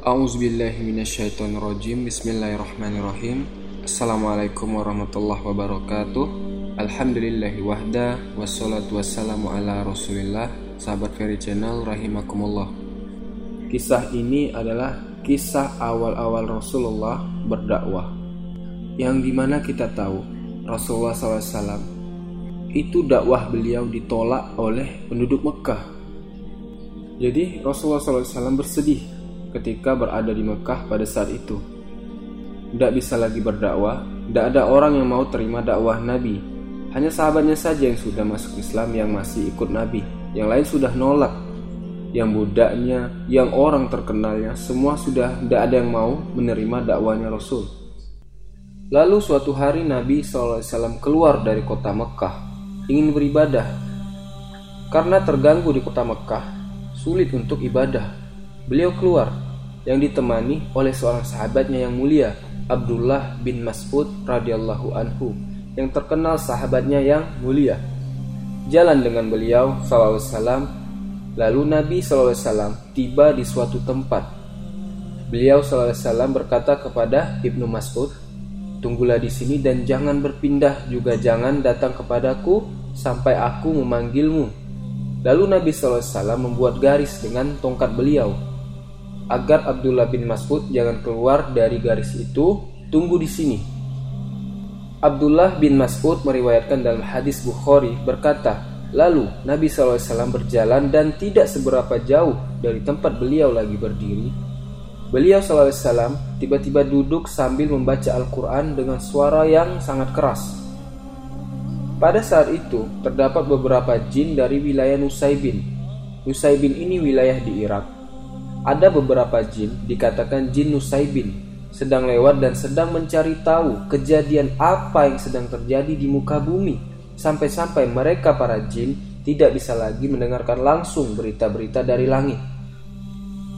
A'udzubillahiminasyaitonirrojim Bismillahirrahmanirrahim. Assalamualaikum warahmatullahi wabarakatuh. Alhamdulillahi wahda Wassalatu wassalamu ala rasulillah. Sahabat Ferry Channel rahimakumullah. Kisah ini adalah kisah awal-awal Rasulullah berdakwah. Yang di mana kita tahu Rasulullah SAW Itu dakwah beliau ditolak oleh penduduk Mekah. Jadi Rasulullah SAW bersedih ketika berada di Mekah pada saat itu. Tidak bisa lagi berdakwah, tidak ada orang yang mau terima dakwah Nabi. Hanya sahabatnya saja yang sudah masuk Islam yang masih ikut Nabi. Yang lain sudah nolak. Yang budaknya, yang orang terkenalnya, semua sudah tidak ada yang mau menerima dakwahnya Rasul. Lalu suatu hari Nabi SAW keluar dari kota Mekah, ingin beribadah. Karena terganggu di kota Mekah, sulit untuk ibadah Beliau keluar yang ditemani oleh seorang sahabatnya yang mulia, Abdullah bin Mas'ud radhiyallahu anhu, yang terkenal sahabatnya yang mulia. Jalan dengan beliau SAW, lalu Nabi SAW tiba di suatu tempat. Beliau SAW berkata kepada Ibnu Mas'ud, Tunggulah di sini dan jangan berpindah juga jangan datang kepadaku sampai aku memanggilmu. Lalu Nabi SAW membuat garis dengan tongkat beliau agar Abdullah bin Mas'ud jangan keluar dari garis itu, tunggu di sini. Abdullah bin Mas'ud meriwayatkan dalam hadis Bukhari berkata, Lalu Nabi SAW berjalan dan tidak seberapa jauh dari tempat beliau lagi berdiri. Beliau SAW tiba-tiba duduk sambil membaca Al-Quran dengan suara yang sangat keras. Pada saat itu terdapat beberapa jin dari wilayah Nusaybin. Nusaybin ini wilayah di Irak ada beberapa jin, dikatakan jin Nusaibin, sedang lewat dan sedang mencari tahu kejadian apa yang sedang terjadi di muka bumi. Sampai-sampai mereka para jin tidak bisa lagi mendengarkan langsung berita-berita dari langit.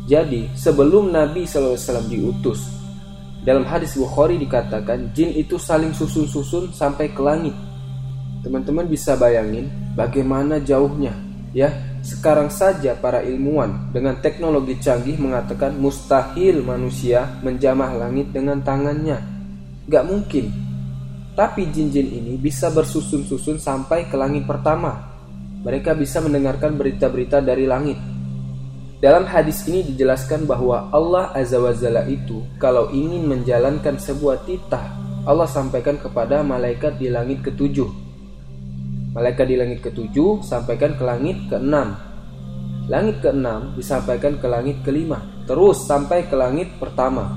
Jadi, sebelum Nabi SAW diutus, dalam hadis Bukhari dikatakan jin itu saling susun-susun sampai ke langit. Teman-teman bisa bayangin bagaimana jauhnya, ya sekarang saja para ilmuwan dengan teknologi canggih mengatakan mustahil manusia menjamah langit dengan tangannya. Gak mungkin. Tapi jin-jin ini bisa bersusun-susun sampai ke langit pertama. Mereka bisa mendengarkan berita-berita dari langit. Dalam hadis ini dijelaskan bahwa Allah Azza wa Jalla itu kalau ingin menjalankan sebuah titah, Allah sampaikan kepada malaikat di langit ketujuh Malaikat di langit ketujuh sampaikan ke langit keenam. Langit keenam disampaikan ke langit kelima, terus sampai ke langit pertama.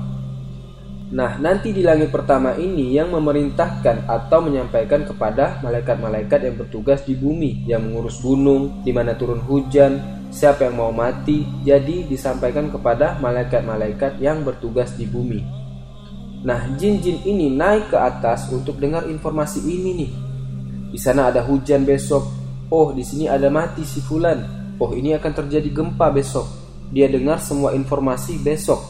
Nah, nanti di langit pertama ini yang memerintahkan atau menyampaikan kepada malaikat-malaikat yang bertugas di bumi, yang mengurus gunung, di mana turun hujan, siapa yang mau mati, jadi disampaikan kepada malaikat-malaikat yang bertugas di bumi. Nah, jin-jin ini naik ke atas untuk dengar informasi ini nih di sana ada hujan besok. Oh, di sini ada mati si fulan. Oh, ini akan terjadi gempa besok. Dia dengar semua informasi besok.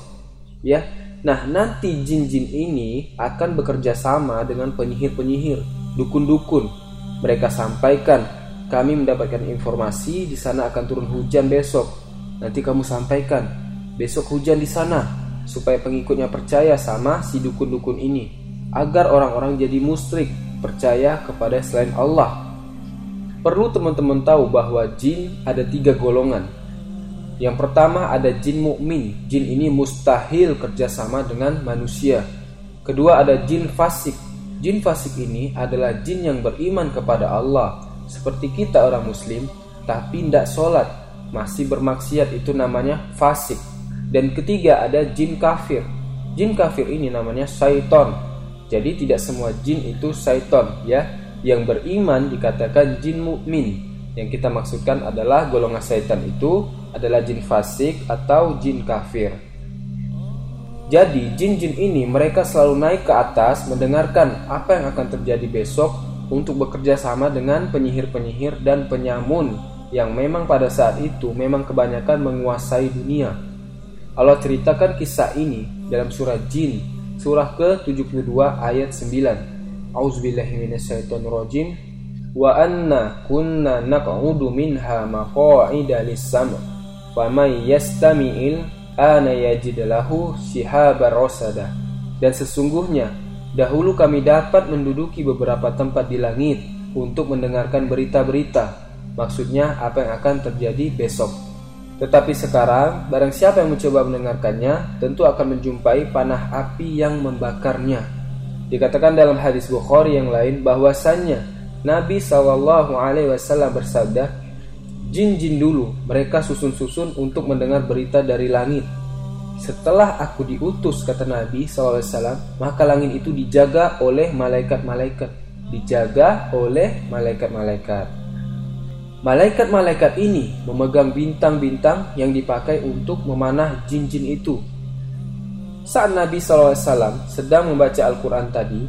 Ya. Nah, nanti jin-jin ini akan bekerja sama dengan penyihir-penyihir, dukun-dukun. Mereka sampaikan, kami mendapatkan informasi di sana akan turun hujan besok. Nanti kamu sampaikan, besok hujan di sana supaya pengikutnya percaya sama si dukun-dukun ini agar orang-orang jadi musyrik percaya kepada selain Allah. Perlu teman-teman tahu bahwa jin ada tiga golongan. Yang pertama ada jin mukmin. Jin ini mustahil kerjasama dengan manusia. Kedua ada jin fasik. Jin fasik ini adalah jin yang beriman kepada Allah. Seperti kita orang muslim, tapi tidak sholat. Masih bermaksiat itu namanya fasik. Dan ketiga ada jin kafir. Jin kafir ini namanya syaiton jadi tidak semua jin itu syaiton ya. Yang beriman dikatakan jin mukmin. Yang kita maksudkan adalah golongan syaitan itu adalah jin fasik atau jin kafir. Jadi jin-jin ini mereka selalu naik ke atas mendengarkan apa yang akan terjadi besok untuk bekerja sama dengan penyihir-penyihir dan penyamun yang memang pada saat itu memang kebanyakan menguasai dunia. Allah ceritakan kisah ini dalam surah Jin surah ke-72 ayat 9. Auzubillahi minasyaitonirrajim. Wa anna kunna naq'udu minha maq'ida lis-sam' faman yastami'il ana yajid lahu shihabar rosada. Dan sesungguhnya dahulu kami dapat menduduki beberapa tempat di langit untuk mendengarkan berita-berita. Maksudnya apa yang akan terjadi besok. Tetapi sekarang, barang siapa yang mencoba mendengarkannya, tentu akan menjumpai panah api yang membakarnya. Dikatakan dalam hadis Bukhari yang lain bahwasannya Nabi Shallallahu Alaihi Wasallam bersabda, jin-jin dulu mereka susun-susun untuk mendengar berita dari langit. Setelah aku diutus kata Nabi SAW, maka langit itu dijaga oleh malaikat-malaikat. Dijaga oleh malaikat-malaikat. Malaikat-malaikat ini memegang bintang-bintang yang dipakai untuk memanah jin-jin itu. Saat Nabi SAW sedang membaca Al-Quran tadi,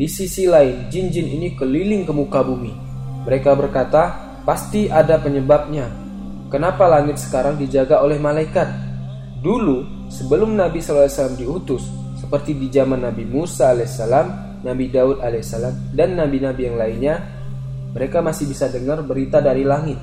di sisi lain jin-jin ini keliling ke muka bumi. Mereka berkata, pasti ada penyebabnya. Kenapa langit sekarang dijaga oleh malaikat? Dulu, sebelum Nabi SAW diutus, seperti di zaman Nabi Musa alaihissalam, Nabi Daud alaihissalam, dan nabi-nabi yang lainnya, mereka masih bisa dengar berita dari langit.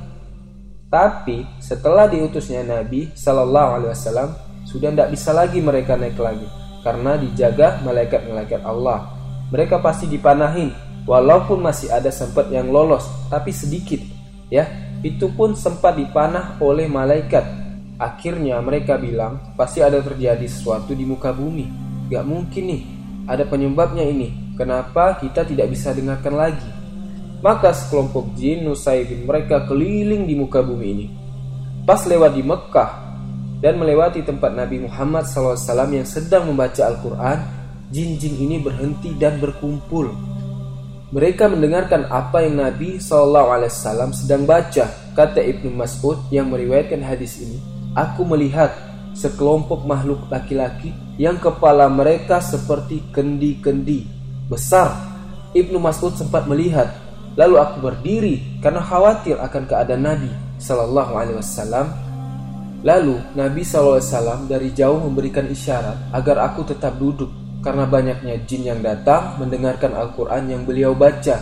Tapi setelah diutusnya Nabi Shallallahu Alaihi Wasallam sudah tidak bisa lagi mereka naik lagi karena dijaga malaikat-malaikat Allah. Mereka pasti dipanahin walaupun masih ada sempat yang lolos tapi sedikit ya itu pun sempat dipanah oleh malaikat. Akhirnya mereka bilang pasti ada terjadi sesuatu di muka bumi. Gak mungkin nih ada penyebabnya ini. Kenapa kita tidak bisa dengarkan lagi? Maka sekelompok jin Nusaibin mereka keliling di muka bumi ini. Pas lewat di Mekah dan melewati tempat Nabi Muhammad SAW yang sedang membaca Al-Quran, jin-jin ini berhenti dan berkumpul. Mereka mendengarkan apa yang Nabi SAW sedang baca. Kata Ibnu Mas'ud yang meriwayatkan hadis ini, Aku melihat sekelompok makhluk laki-laki yang kepala mereka seperti kendi-kendi besar. Ibnu Mas'ud sempat melihat Lalu aku berdiri karena khawatir akan keadaan Nabi Sallallahu Alaihi Wasallam. Lalu Nabi Sallallahu Alaihi Wasallam dari jauh memberikan isyarat agar aku tetap duduk karena banyaknya jin yang datang mendengarkan Al-Quran yang beliau baca.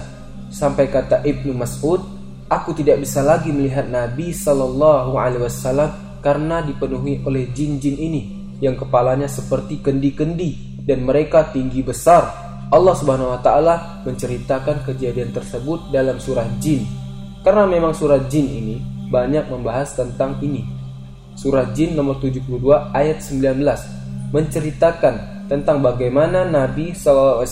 Sampai kata Ibnu Mas'ud, aku tidak bisa lagi melihat Nabi Sallallahu Alaihi Wasallam karena dipenuhi oleh jin-jin ini yang kepalanya seperti kendi-kendi dan mereka tinggi besar Allah Subhanahu wa taala menceritakan kejadian tersebut dalam surah Jin. Karena memang surah Jin ini banyak membahas tentang ini. Surah Jin nomor 72 ayat 19 menceritakan tentang bagaimana Nabi SAW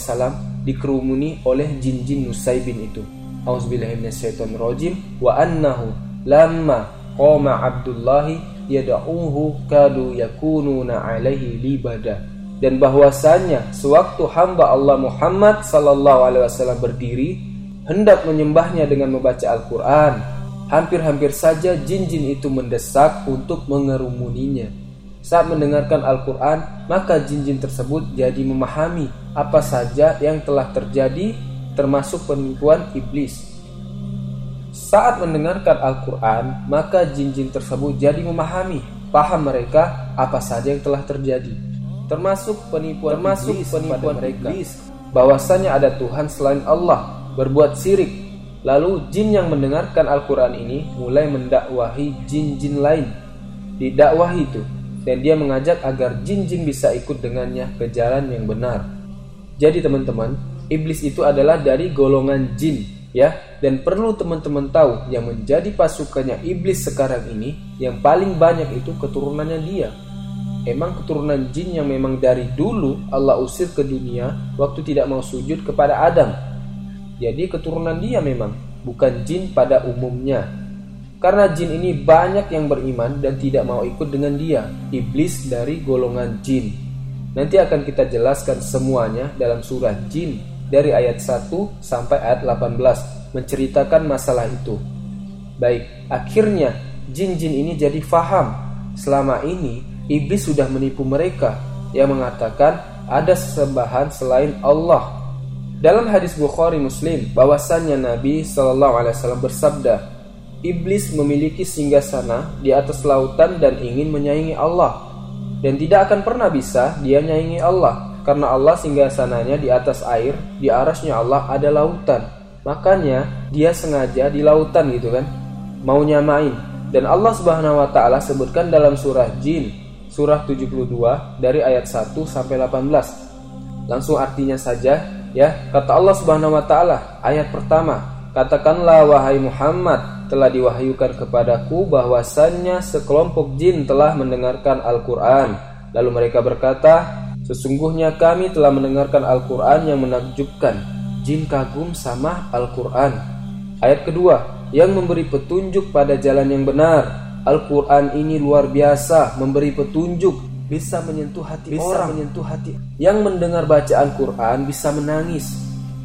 dikerumuni oleh jin-jin Nusaibin itu. Auzubillahiminasyaitonirrojim wa annahu lamma qama Abdullahi yad'uhu kadu yakununa alaihi libada dan bahwasanya sewaktu hamba Allah Muhammad sallallahu alaihi wasallam berdiri hendak menyembahnya dengan membaca Al-Qur'an hampir-hampir saja jin-jin itu mendesak untuk mengerumuninya. Saat mendengarkan Al-Qur'an maka jin-jin tersebut jadi memahami apa saja yang telah terjadi termasuk penipuan iblis. Saat mendengarkan Al-Quran, maka jin-jin tersebut jadi memahami, paham mereka apa saja yang telah terjadi termasuk penipuan termasuk iblis penipuan mereka. bahwasanya ada Tuhan selain Allah berbuat syirik. Lalu jin yang mendengarkan Al-Quran ini mulai mendakwahi jin-jin lain. Didakwahi itu dan dia mengajak agar jin-jin bisa ikut dengannya ke jalan yang benar. Jadi teman-teman iblis itu adalah dari golongan jin ya. Dan perlu teman-teman tahu yang menjadi pasukannya iblis sekarang ini yang paling banyak itu keturunannya dia Emang keturunan jin yang memang dari dulu Allah usir ke dunia waktu tidak mau sujud kepada Adam. Jadi keturunan dia memang bukan jin pada umumnya. Karena jin ini banyak yang beriman dan tidak mau ikut dengan dia, iblis dari golongan jin. Nanti akan kita jelaskan semuanya dalam surah jin dari ayat 1 sampai ayat 18 menceritakan masalah itu. Baik, akhirnya jin-jin ini jadi faham selama ini iblis sudah menipu mereka yang mengatakan ada sesembahan selain Allah. Dalam hadis Bukhari Muslim bahwasannya Nabi Shallallahu Alaihi Wasallam bersabda, iblis memiliki singgasana di atas lautan dan ingin menyaingi Allah dan tidak akan pernah bisa dia menyaingi Allah karena Allah singgasananya di atas air, di arasnya Allah ada lautan. Makanya dia sengaja di lautan gitu kan, mau nyamain. Dan Allah Subhanahu wa taala sebutkan dalam surah Jin surah 72 dari ayat 1 sampai 18. Langsung artinya saja ya. Kata Allah Subhanahu wa taala ayat pertama, katakanlah wahai Muhammad telah diwahyukan kepadaku bahwasannya sekelompok jin telah mendengarkan Al-Qur'an. Lalu mereka berkata, sesungguhnya kami telah mendengarkan Al-Qur'an yang menakjubkan. Jin kagum sama Al-Qur'an. Ayat kedua, yang memberi petunjuk pada jalan yang benar Al-Quran ini luar biasa memberi petunjuk bisa menyentuh hati bisa orang. menyentuh hati. Yang mendengar bacaan Quran bisa menangis.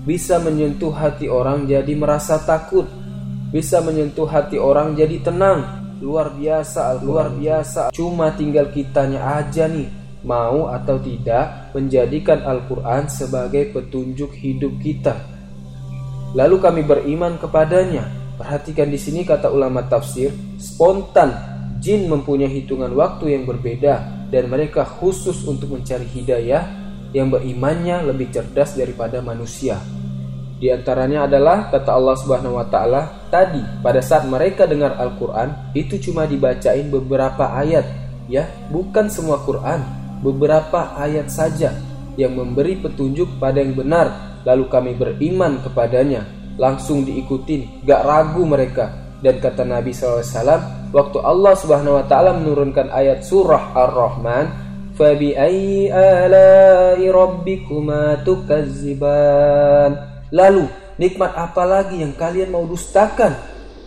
Bisa menyentuh hati orang jadi merasa takut. Bisa menyentuh hati orang jadi tenang. Luar biasa luar biasa. Cuma tinggal kitanya aja nih mau atau tidak menjadikan Al-Quran sebagai petunjuk hidup kita. Lalu kami beriman kepadanya Perhatikan di sini kata ulama tafsir, spontan jin mempunyai hitungan waktu yang berbeda dan mereka khusus untuk mencari hidayah yang berimannya lebih cerdas daripada manusia. Di antaranya adalah kata Allah Subhanahu wa taala, tadi pada saat mereka dengar Al-Qur'an itu cuma dibacain beberapa ayat, ya, bukan semua Quran, beberapa ayat saja yang memberi petunjuk pada yang benar, lalu kami beriman kepadanya langsung diikutin, gak ragu mereka. Dan kata Nabi SAW, waktu Allah Subhanahu Wa Taala menurunkan ayat surah Ar-Rahman. Lalu, nikmat apa lagi yang kalian mau dustakan?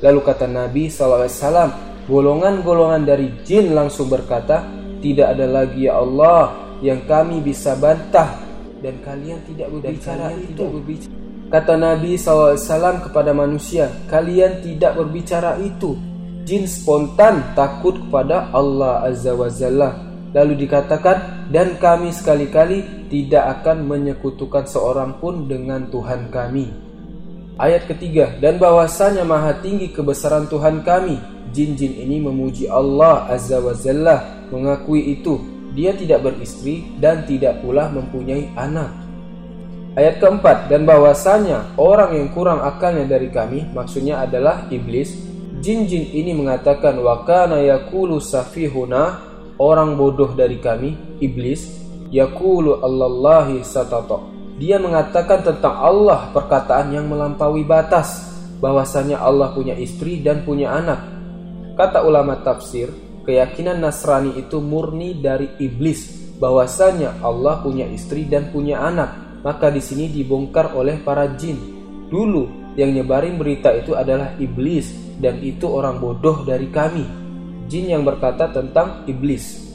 Lalu kata Nabi SAW, golongan-golongan dari jin langsung berkata, tidak ada lagi ya Allah yang kami bisa bantah dan kalian tidak berbicara itu. Tidak berbicara. Kata Nabi SAW kepada manusia, kalian tidak berbicara itu. Jin spontan takut kepada Allah Azza wa Jalla. Lalu dikatakan, dan kami sekali-kali tidak akan menyekutukan seorang pun dengan Tuhan kami. Ayat ketiga, dan bahwasanya maha tinggi kebesaran Tuhan kami. Jin-jin ini memuji Allah Azza wa Jalla, mengakui itu. Dia tidak beristri dan tidak pula mempunyai anak. Ayat keempat, dan bahwasanya orang yang kurang akalnya dari kami, maksudnya adalah iblis, jin-jin ini mengatakan wakana yakulu safihuna, orang bodoh dari kami, iblis, yakulu allallahi satato. Dia mengatakan tentang Allah perkataan yang melampaui batas, bahwasanya Allah punya istri dan punya anak. Kata ulama tafsir, keyakinan Nasrani itu murni dari iblis, bahwasanya Allah punya istri dan punya anak maka di sini dibongkar oleh para jin. Dulu yang nyebarin berita itu adalah iblis dan itu orang bodoh dari kami. Jin yang berkata tentang iblis.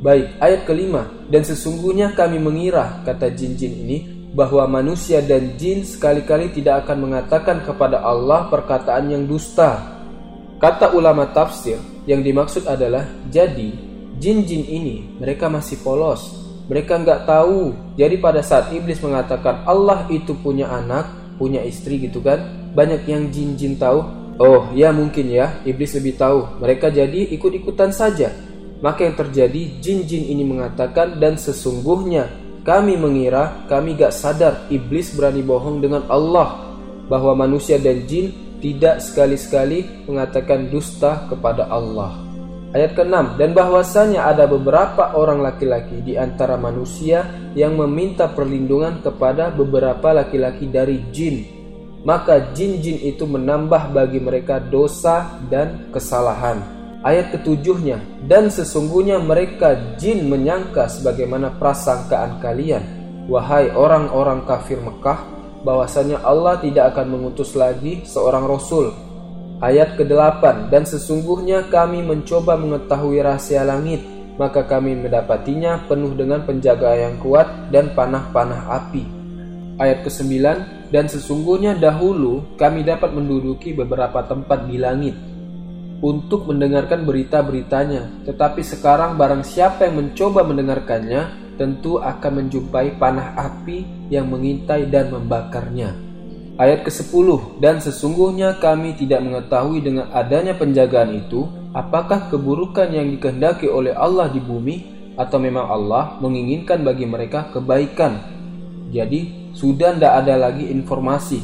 Baik, ayat kelima. Dan sesungguhnya kami mengira, kata jin-jin ini, bahwa manusia dan jin sekali-kali tidak akan mengatakan kepada Allah perkataan yang dusta. Kata ulama tafsir, yang dimaksud adalah, jadi jin-jin ini mereka masih polos, mereka nggak tahu. Jadi pada saat iblis mengatakan Allah itu punya anak, punya istri gitu kan, banyak yang jin-jin tahu. Oh ya mungkin ya, iblis lebih tahu. Mereka jadi ikut-ikutan saja. Maka yang terjadi, jin-jin ini mengatakan dan sesungguhnya kami mengira, kami gak sadar iblis berani bohong dengan Allah bahwa manusia dan jin tidak sekali-sekali mengatakan dusta kepada Allah. Ayat ke-6 Dan bahwasanya ada beberapa orang laki-laki di antara manusia yang meminta perlindungan kepada beberapa laki-laki dari jin. Maka jin-jin itu menambah bagi mereka dosa dan kesalahan. Ayat ketujuhnya, dan sesungguhnya mereka jin menyangka sebagaimana prasangkaan kalian, wahai orang-orang kafir Mekah, bahwasanya Allah tidak akan mengutus lagi seorang rasul Ayat ke-8 Dan sesungguhnya kami mencoba mengetahui rahasia langit Maka kami mendapatinya penuh dengan penjaga yang kuat dan panah-panah api. Ayat ke-9 Dan sesungguhnya dahulu kami dapat menduduki beberapa tempat di langit Untuk mendengarkan berita-beritanya. Tetapi sekarang barang siapa yang mencoba mendengarkannya Tentu akan menjumpai panah api yang mengintai dan membakarnya Ayat ke-10 Dan sesungguhnya kami tidak mengetahui dengan adanya penjagaan itu Apakah keburukan yang dikehendaki oleh Allah di bumi Atau memang Allah menginginkan bagi mereka kebaikan Jadi sudah tidak ada lagi informasi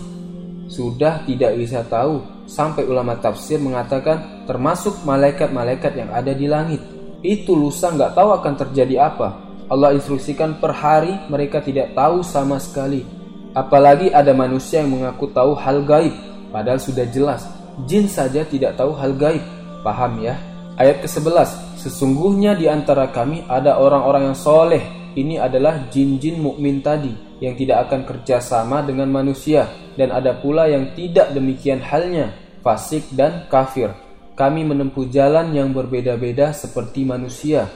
Sudah tidak bisa tahu Sampai ulama tafsir mengatakan termasuk malaikat-malaikat yang ada di langit itu lusa nggak tahu akan terjadi apa. Allah instruksikan per hari mereka tidak tahu sama sekali. Apalagi ada manusia yang mengaku tahu hal gaib, padahal sudah jelas jin saja tidak tahu hal gaib. Paham ya? Ayat ke-11, sesungguhnya di antara kami ada orang-orang yang soleh. Ini adalah jin-jin mukmin tadi yang tidak akan kerjasama dengan manusia dan ada pula yang tidak demikian halnya, fasik dan kafir. Kami menempuh jalan yang berbeda-beda seperti manusia.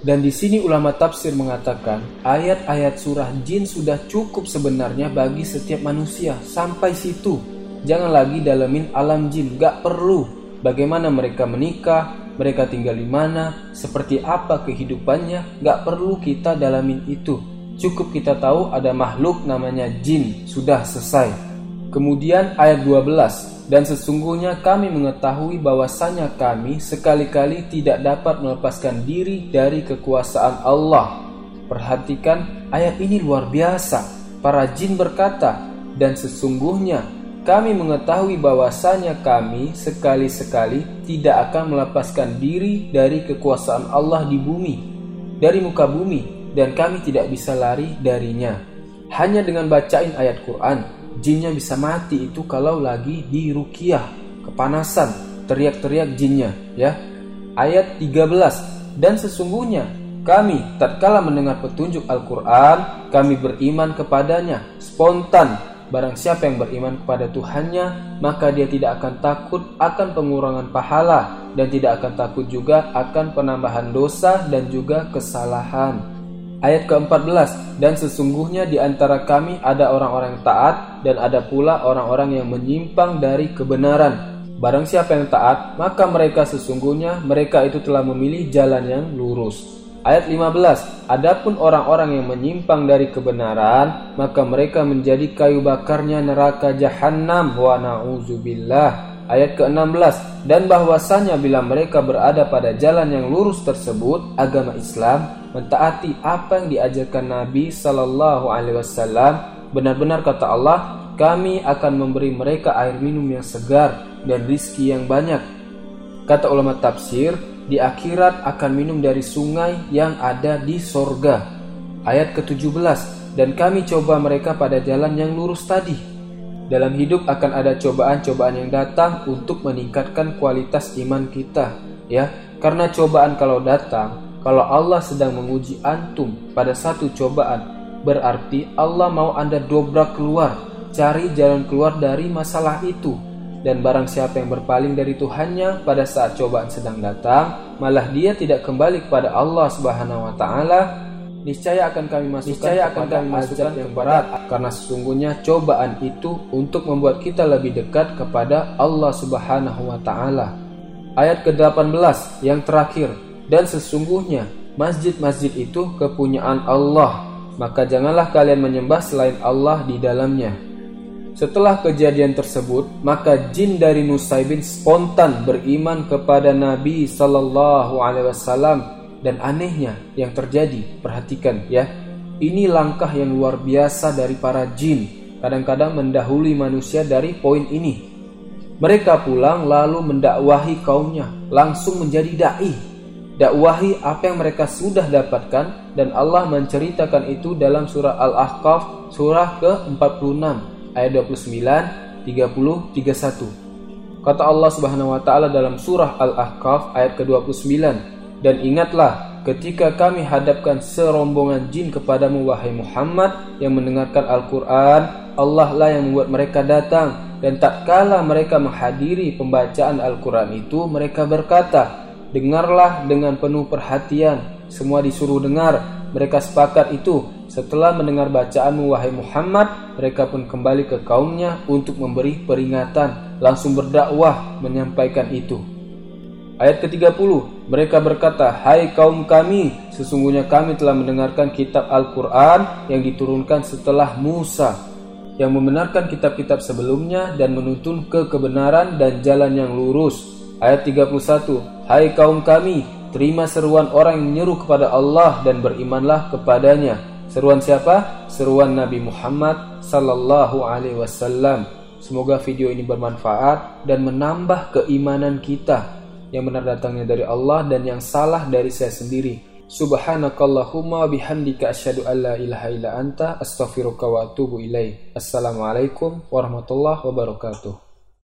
Dan di sini ulama tafsir mengatakan ayat-ayat surah jin sudah cukup sebenarnya bagi setiap manusia sampai situ. Jangan lagi dalamin alam jin, gak perlu. Bagaimana mereka menikah, mereka tinggal di mana, seperti apa kehidupannya, gak perlu kita dalamin itu. Cukup kita tahu ada makhluk namanya jin, sudah selesai. Kemudian ayat 12 dan sesungguhnya kami mengetahui bahwasanya kami sekali-kali tidak dapat melepaskan diri dari kekuasaan Allah. Perhatikan ayat ini luar biasa. Para jin berkata, dan sesungguhnya kami mengetahui bahwasanya kami sekali-sekali tidak akan melepaskan diri dari kekuasaan Allah di bumi, dari muka bumi, dan kami tidak bisa lari darinya. Hanya dengan bacain ayat Quran, jinnya bisa mati itu kalau lagi di rukiah. Kepanasan teriak-teriak jinnya ya. Ayat 13 dan sesungguhnya kami tatkala mendengar petunjuk Al-Quran kami beriman kepadanya spontan. Barang siapa yang beriman kepada Tuhannya maka dia tidak akan takut akan pengurangan pahala dan tidak akan takut juga akan penambahan dosa dan juga kesalahan. Ayat ke-14 Dan sesungguhnya di antara kami ada orang-orang taat Dan ada pula orang-orang yang menyimpang dari kebenaran. Barang siapa yang taat Maka mereka sesungguhnya Mereka itu telah memilih jalan yang lurus. Ayat 15 Adapun orang-orang yang menyimpang dari kebenaran Maka mereka menjadi kayu bakarnya neraka jahanam Wa na'udzubillah Ayat ke-16 Dan bahwasanya bila mereka berada pada jalan yang lurus tersebut Agama Islam mentaati apa yang diajarkan Nabi Sallallahu Alaihi Wasallam, benar-benar kata Allah, kami akan memberi mereka air minum yang segar dan rizki yang banyak. Kata ulama tafsir, di akhirat akan minum dari sungai yang ada di sorga. Ayat ke-17, dan kami coba mereka pada jalan yang lurus tadi. Dalam hidup akan ada cobaan-cobaan yang datang untuk meningkatkan kualitas iman kita, ya. Karena cobaan kalau datang kalau Allah sedang menguji antum pada satu cobaan, berarti Allah mau Anda dobrak keluar, cari jalan keluar dari masalah itu. Dan barang siapa yang berpaling dari Tuhannya pada saat cobaan sedang datang, malah dia tidak kembali kepada Allah Subhanahu wa taala, niscaya akan kami masukkan niscaya akan kami masukkan yang berat karena sesungguhnya cobaan itu untuk membuat kita lebih dekat kepada Allah Subhanahu wa taala. Ayat ke-18 yang terakhir dan sesungguhnya masjid-masjid itu kepunyaan Allah, maka janganlah kalian menyembah selain Allah di dalamnya. Setelah kejadian tersebut, maka jin dari Nusaybin spontan beriman kepada Nabi Sallallahu Alaihi Wasallam dan anehnya yang terjadi, perhatikan ya, ini langkah yang luar biasa dari para jin. Kadang-kadang mendahului manusia dari poin ini. Mereka pulang lalu mendakwahi kaumnya, langsung menjadi dai dakwahi apa yang mereka sudah dapatkan dan Allah menceritakan itu dalam surah Al-Ahqaf surah ke-46 ayat 29, 30, 31. Kata Allah Subhanahu wa taala dalam surah Al-Ahqaf ayat ke-29 dan ingatlah ketika kami hadapkan serombongan jin kepadamu wahai Muhammad yang mendengarkan Al-Qur'an Allah lah yang membuat mereka datang dan tak kala mereka menghadiri pembacaan Al-Qur'an itu mereka berkata Dengarlah dengan penuh perhatian, semua disuruh dengar. Mereka sepakat itu. Setelah mendengar bacaanmu wahai Muhammad, mereka pun kembali ke kaumnya untuk memberi peringatan, langsung berdakwah menyampaikan itu. Ayat ke-30, mereka berkata, Hai kaum kami, sesungguhnya kami telah mendengarkan kitab Al-Quran yang diturunkan setelah Musa, yang membenarkan kitab-kitab sebelumnya dan menuntun ke kebenaran dan jalan yang lurus. Ayat 31, Hai kaum kami, terima seruan orang yang menyeru kepada Allah dan berimanlah kepadanya. Seruan siapa? Seruan Nabi Muhammad sallallahu alaihi wasallam. Semoga video ini bermanfaat dan menambah keimanan kita. yang benar datangnya dari Allah dan yang salah dari saya sendiri. Subhanakallahumma bihamdika asyhadu an la ilaha illa anta astaghfiruka wa atubu ilaik. Assalamualaikum warahmatullahi wabarakatuh.